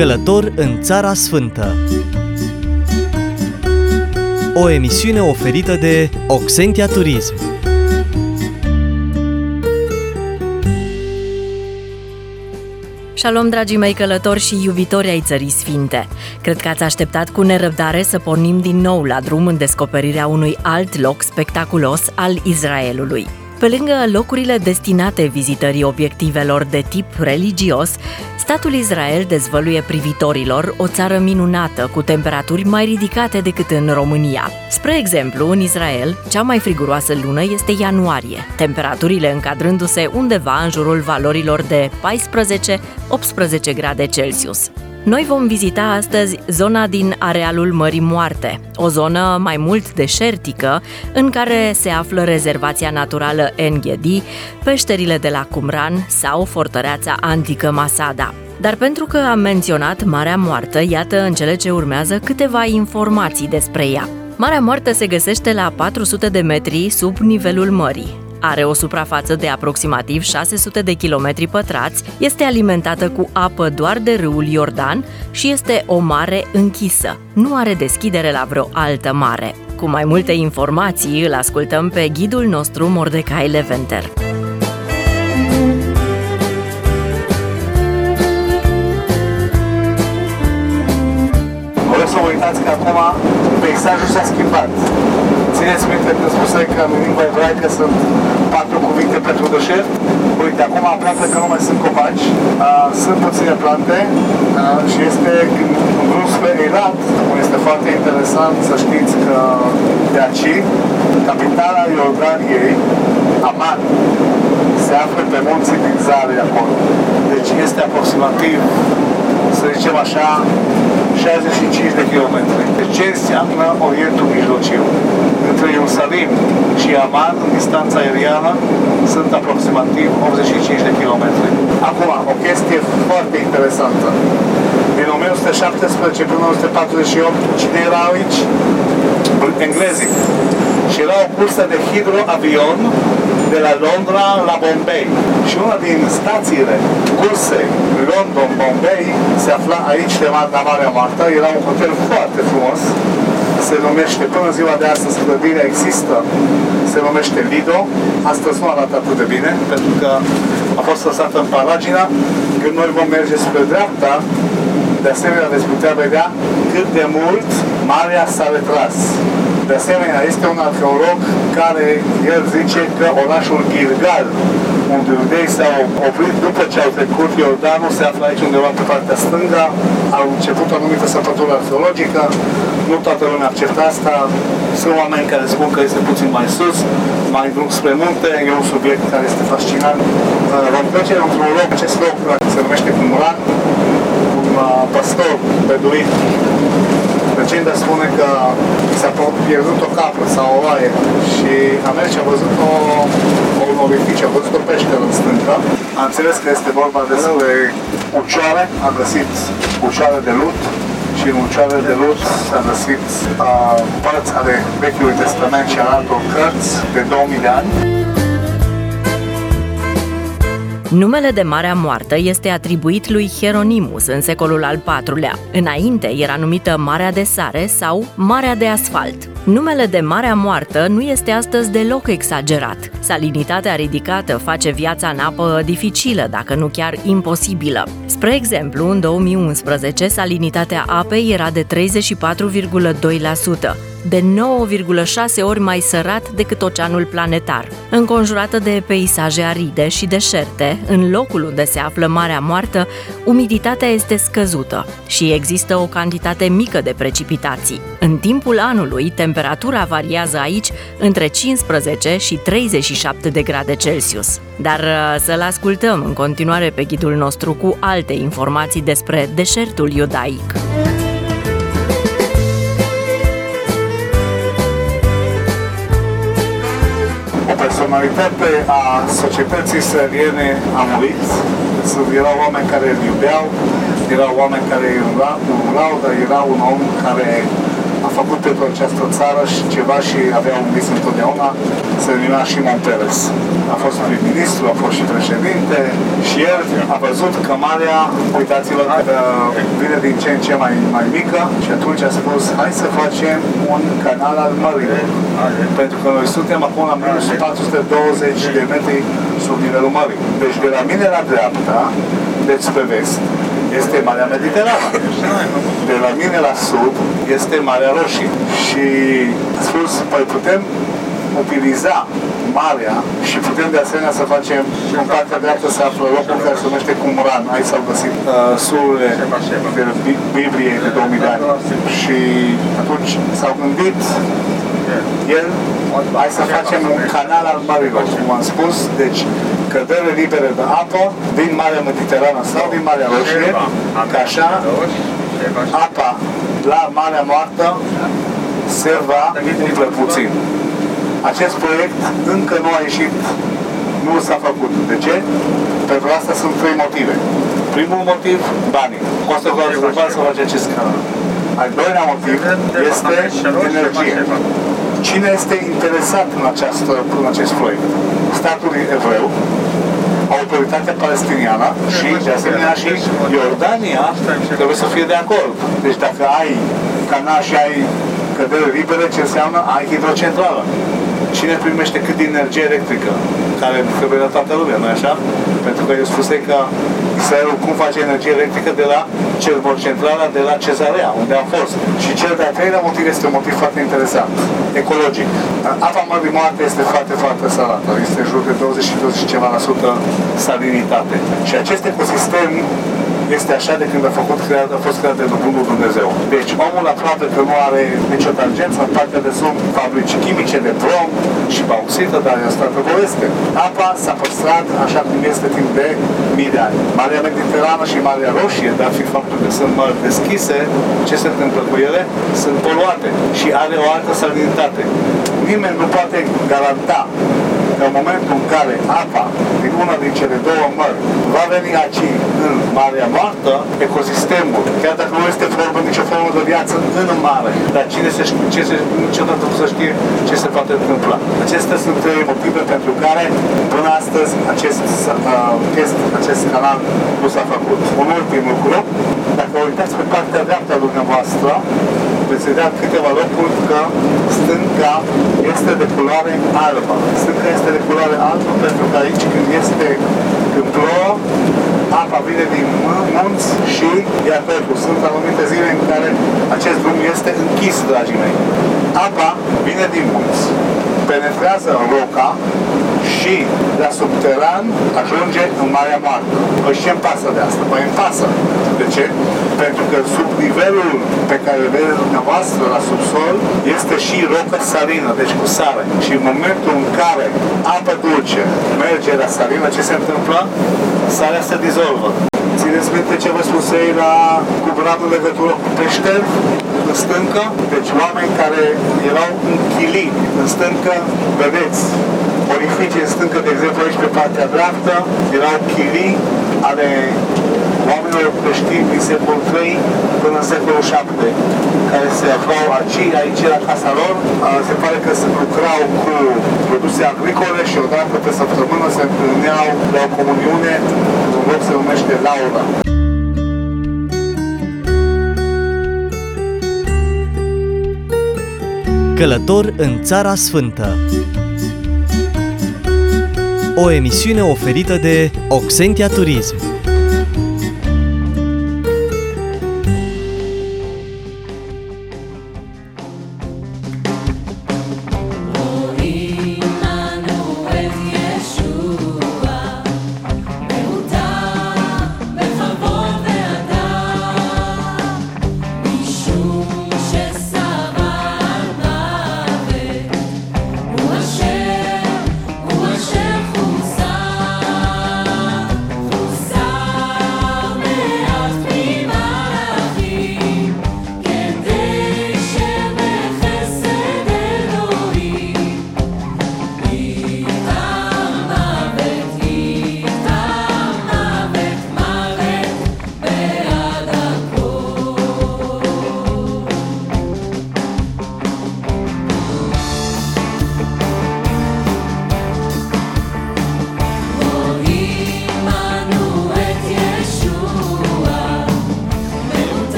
Călător în Țara Sfântă O emisiune oferită de Oxentia Turism Shalom, dragii mei călători și iubitori ai Țării Sfinte! Cred că ați așteptat cu nerăbdare să pornim din nou la drum în descoperirea unui alt loc spectaculos al Israelului. Pe lângă locurile destinate vizitării obiectivelor de tip religios, statul Israel dezvăluie privitorilor o țară minunată cu temperaturi mai ridicate decât în România. Spre exemplu, în Israel, cea mai friguroasă lună este ianuarie, temperaturile încadrându-se undeva în jurul valorilor de 14-18 grade Celsius. Noi vom vizita astăzi zona din arealul Mării Moarte, o zonă mai mult deșertică în care se află rezervația naturală Enghedi, peșterile de la Qumran sau fortăreața antică Masada. Dar pentru că am menționat Marea Moartă, iată în cele ce urmează câteva informații despre ea. Marea Moartă se găsește la 400 de metri sub nivelul mării. Are o suprafață de aproximativ 600 de kilometri pătrați, este alimentată cu apă doar de râul Iordan și este o mare închisă. Nu are deschidere la vreo altă mare. Cu mai multe informații îl ascultăm pe ghidul nostru Mordecai Leventer. Vreau să vă uitați că acum peisajul s-a schimbat. Țineți minte că spuse că în limba ebraică sunt patru cuvinte pentru deșert? Uite, acum aproape că nu mai sunt copaci, sunt puține plante și este în drum spre Eilat, este foarte interesant să știți că de aici, capitala Iordaniei, Aman, se află pe munții din Zare acolo. Deci este aproximativ, să zicem așa, 65 de kilometri. Deci ce înseamnă Orientul Mijlociu? Între Ierusalim și Aman, în distanța aeriană, sunt aproximativ 85 de kilometri. Acum, o chestie foarte interesantă. Din 1917 până 1948, cine era aici? Englezii. Și era o cursă de hidroavion de la Londra la Bombay. Și una din stațiile cursei London-Bombay se afla aici de la Marea Marta. Era un hotel foarte frumos. Se numește, până ziua de astăzi, clădirea există, se numește Lido. Astăzi nu arată atât de bine, pentru că a fost lăsată în paragina. Când noi vom merge spre dreapta, de asemenea veți putea vedea cât de mult Marea s-a retras. De asemenea, este un arheolog care el zice că orașul Gilgal, unde iudei s-au oprit după ce au trecut Iordanul, se află aici undeva pe partea stânga, au început o anumită săpătură arheologică, nu toată lumea acceptă asta, sunt oameni care spun că este puțin mai sus, mai drum spre munte, e un subiect care este fascinant. Vom trece într-un loc, acest loc se numește Cumuran, un pastor beduit Legenda spune că s-a pierdut o capră sau o oaie și a mers și a văzut o, o, un orificiu, a văzut o peșteră în stânga. A înțeles că este vorba despre ucioare, a găsit ucioare de lut și în ucioare de lut s-a găsit uh, părți ale Vechiului Testament și a altor cărți de 2000 de ani. Numele de Marea Moartă este atribuit lui Hieronymus în secolul al IV-lea. Înainte era numită Marea de Sare sau Marea de Asfalt. Numele de Marea Moartă nu este astăzi deloc exagerat. Salinitatea ridicată face viața în apă dificilă, dacă nu chiar imposibilă. Spre exemplu, în 2011, salinitatea apei era de 34,2%, de 9,6 ori mai sărat decât oceanul planetar. Înconjurată de peisaje aride și deșerte, în locul unde se află Marea Moartă, umiditatea este scăzută și există o cantitate mică de precipitații. În timpul anului, temperatura variază aici între 15 și 37 de grade Celsius. Dar uh, să-l ascultăm în continuare pe ghidul nostru cu alte informații despre deșertul iudaic. Personalitate a societății israeliene a murit. Erau oameni care îl iubeau, erau oameni care îl urau, dar era un om care a făcut pentru această țară și ceva și avea un vis întotdeauna, se numea Shimon Peres. A fost prim-ministru, a fost și președinte și el a văzut că Marea, uitați-vă, că vine din ce în ce mai, mai mică și atunci a spus, hai să facem un canal al mării. Pentru că noi suntem acum la minus 420 de metri sub nivelul mării. Deci de la mine la dreapta, deci pe vest, este Marea Mediterană. De la mine la sud este Marea Roșie. Și a spus, păi putem utiliza marea și putem de asemenea să facem în partea dreaptă să află locul care se numește Cumran. Aici s-au găsit uh, surile de Biblie de 2000 de ani. Și atunci s-au gândit el, hai să facem un canal al marilor, cum am spus, deci cădere libere de apă din Marea Mediterană sau din Marea Roșie, ca așa apa la Marea Moartă se va umple puțin. Acest proiect încă nu a ieșit, nu s-a făcut. De ce? Pentru asta sunt trei motive. Primul motiv, banii. Costă foarte mult bani să face acest canal. Al doilea motiv este energie. Cine este interesat în, această, în acest proiect? Statul evreu, autoritatea palestiniană și, de asemenea, și Iordania trebuie să fie de acord. Deci dacă ai canal și ai cădere libere, ce înseamnă ai hidrocentrală. Cine primește cât de energie electrică? Care trebuie la toată lumea, nu așa? Pentru că eu spuse că Israelul cum face energie electrică de la centrala de la Cezarea, unde a fost. Și cel de-al treilea motiv este un motiv foarte interesant, ecologic. Apa Mării Moarte este foarte, foarte salată. Este în jur de 20 și 20 ceva la sută salinitate. Și acest ecosistem este așa de când a, făcut creat, a fost creat de Bunul Dumnezeu. Deci omul aproape că nu are nicio tangență, în partea de sunt fabrici chimice de brom și bauxită, dar asta poveste. Apa s-a păstrat așa cum este timp de mii de ani. Marea Mediterană și Marea Roșie, dar fi faptul că sunt mari deschise, ce se întâmplă cu ele? Sunt poluate și are o altă salinitate. Nimeni nu poate garanta că în momentul în care apa din una din cele două mări va veni aici în Marea Moartă, ecosistemul, chiar dacă nu este formă, nicio formă de viață în mare, dar cine se, ce se, niciodată nu să știe ce se poate întâmpla. Acestea sunt trei motive pentru care până astăzi acest, uh, acest, acest canal nu s-a făcut. Un ultim lucru, dacă uitați pe partea dreaptă a dumneavoastră, veți vedea câteva locuri că stânga este de culoare albă. Stânga este de culoare albă pentru că aici când este, când plouă, apa vine din munți și ia pepul. Sunt anumite zile în care acest drum este închis, dragii mei. Apa vine din munți, penetrează roca și la subteran ajunge în Marea Moartă. Păi ce îmi pasă de asta? Păi îmi pasă. De ce? Pentru că sub nivelul pe care îl vedeți dumneavoastră la subsol este și rocă salină, deci cu sare. Și în momentul în care apă dulce merge la salină, ce se întâmplă? Sarea se dizolvă. Țineți minte ce vă spusei la cu legătură cu peșteri în stâncă? Deci oameni care erau în chilii în stâncă, vedeți, orificii în stâncă, de exemplu aici pe partea dreaptă, erau chilii ale oamenilor creștini din secolul 3 până în secolul 7, care se aflau aici, aici la casa lor. Se pare că se lucrau cu produse agricole și odată pe săptămână se întâlneau la o comuniune, un loc se numește Laura. Călător în Țara Sfântă O emisiune oferită de Oxentia Turism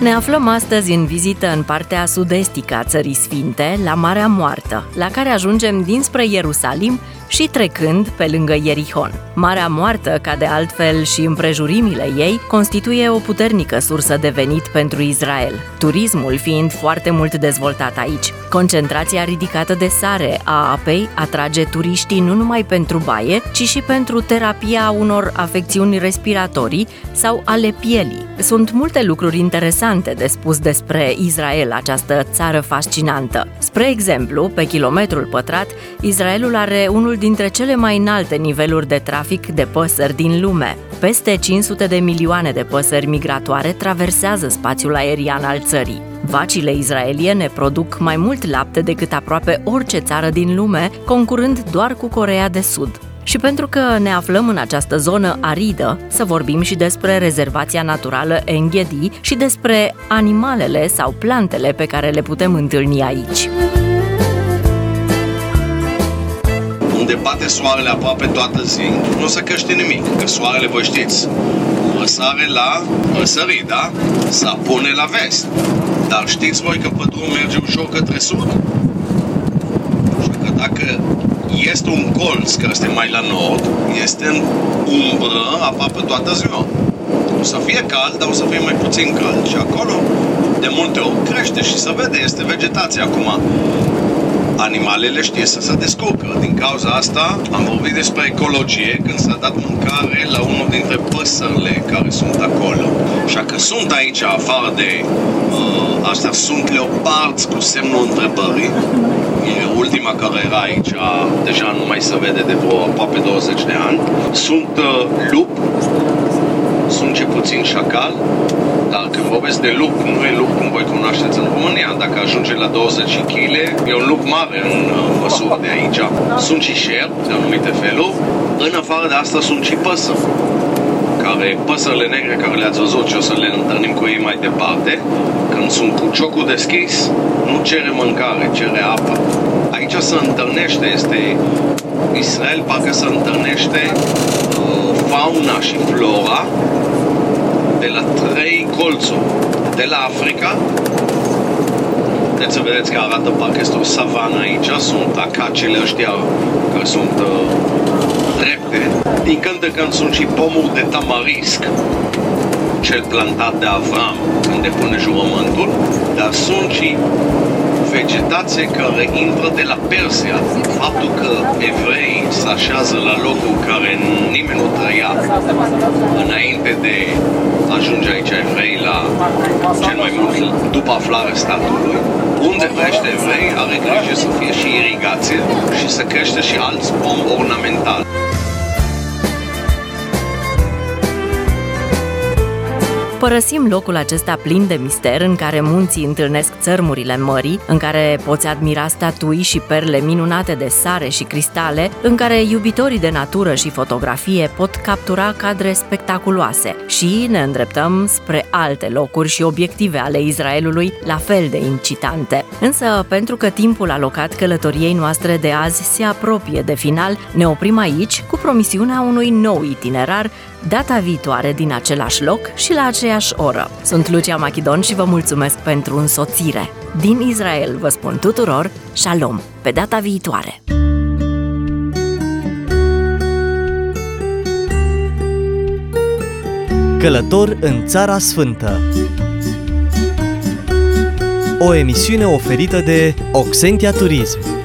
Ne aflăm astăzi în vizită în partea sud-estică a Țării Sfinte, la Marea Moartă, la care ajungem dinspre Ierusalim și trecând pe lângă Ierihon. Marea Moartă, ca de altfel și împrejurimile ei, constituie o puternică sursă de venit pentru Israel, turismul fiind foarte mult dezvoltat aici. Concentrația ridicată de sare a apei atrage turiștii nu numai pentru baie, ci și pentru terapia unor afecțiuni respiratorii sau ale pielii. Sunt multe lucruri interesante de spus despre Israel, această țară fascinantă. Spre exemplu, pe kilometrul pătrat, Israelul are unul dintre cele mai înalte niveluri de trafic de păsări din lume. Peste 500 de milioane de păsări migratoare traversează spațiul aerian al țării. Vacile izraeliene produc mai mult lapte decât aproape orice țară din lume, concurând doar cu Corea de Sud. Și pentru că ne aflăm în această zonă aridă, să vorbim și despre rezervația naturală Enghedi și despre animalele sau plantele pe care le putem întâlni aici. Unde bate soarele aproape toată zi, nu se căște nimic, că soarele, vă știți, răsare la răsărit, da? Să pune la vest. Dar știți voi că pădurul merge ușor către sud? Și că dacă este un colț care este mai la nord, este în umbră aproape toată ziua. O să fie cald, dar o să fie mai puțin cald. Și acolo, de multe ori, crește și se vede, este vegetație acum animalele știe să se descurcă. Din cauza asta am vorbit despre ecologie când s-a dat mâncare la unul dintre păsările care sunt acolo. Și că sunt aici, afară de uh, astea, sunt leopards cu semnul întrebării. E ultima care era aici, deja nu mai se vede de vreo aproape 20 de ani. Sunt uh, lup, sunt ce puțin șacal, dar când vorbesc de lup, nu e lup cum voi cunoașteți în România. Dacă ajunge la 20 kg, e un lup mare în uh, măsură de aici. Sunt și șer, de anumite feluri. În afară de asta sunt și păsări care, păsările negre care le-ați văzut și o să le întâlnim cu ei mai departe, când sunt cu ciocul deschis, nu cere mâncare, cere apă. Aici se întâlnește, este Israel parcă se întâlnește uh, fauna și flora de la trei colțuri. De la Africa, puteți să vedeți că arată parcă este o savană aici, sunt acacele ăștia care sunt uh, drepte. Din când în când sunt și pomul de tamarisc, cel plantat de Avram când depune jurământul, dar sunt și vegetație care intră de la Persia. Faptul că evrei se așează la locul care nimeni nu trăia înainte de ajunge aici evrei la cel mai mult după aflarea statului, unde crește evrei are grijă să fie și irigație și să crește și alți pom ornamentali. Părăsim locul acesta plin de mister în care munții întâlnesc țărmurile mării, în care poți admira statui și perle minunate de sare și cristale, în care iubitorii de natură și fotografie pot captura cadre spectaculoase și ne îndreptăm spre alte locuri și obiective ale Israelului la fel de incitante. Însă, pentru că timpul alocat călătoriei noastre de azi se apropie de final, ne oprim aici cu promisiunea unui nou itinerar data viitoare din același loc și la aceeași oră. Sunt Lucia Machidon și vă mulțumesc pentru însoțire. Din Israel vă spun tuturor, shalom, pe data viitoare! Călător în Țara Sfântă O emisiune oferită de Oxentia Turism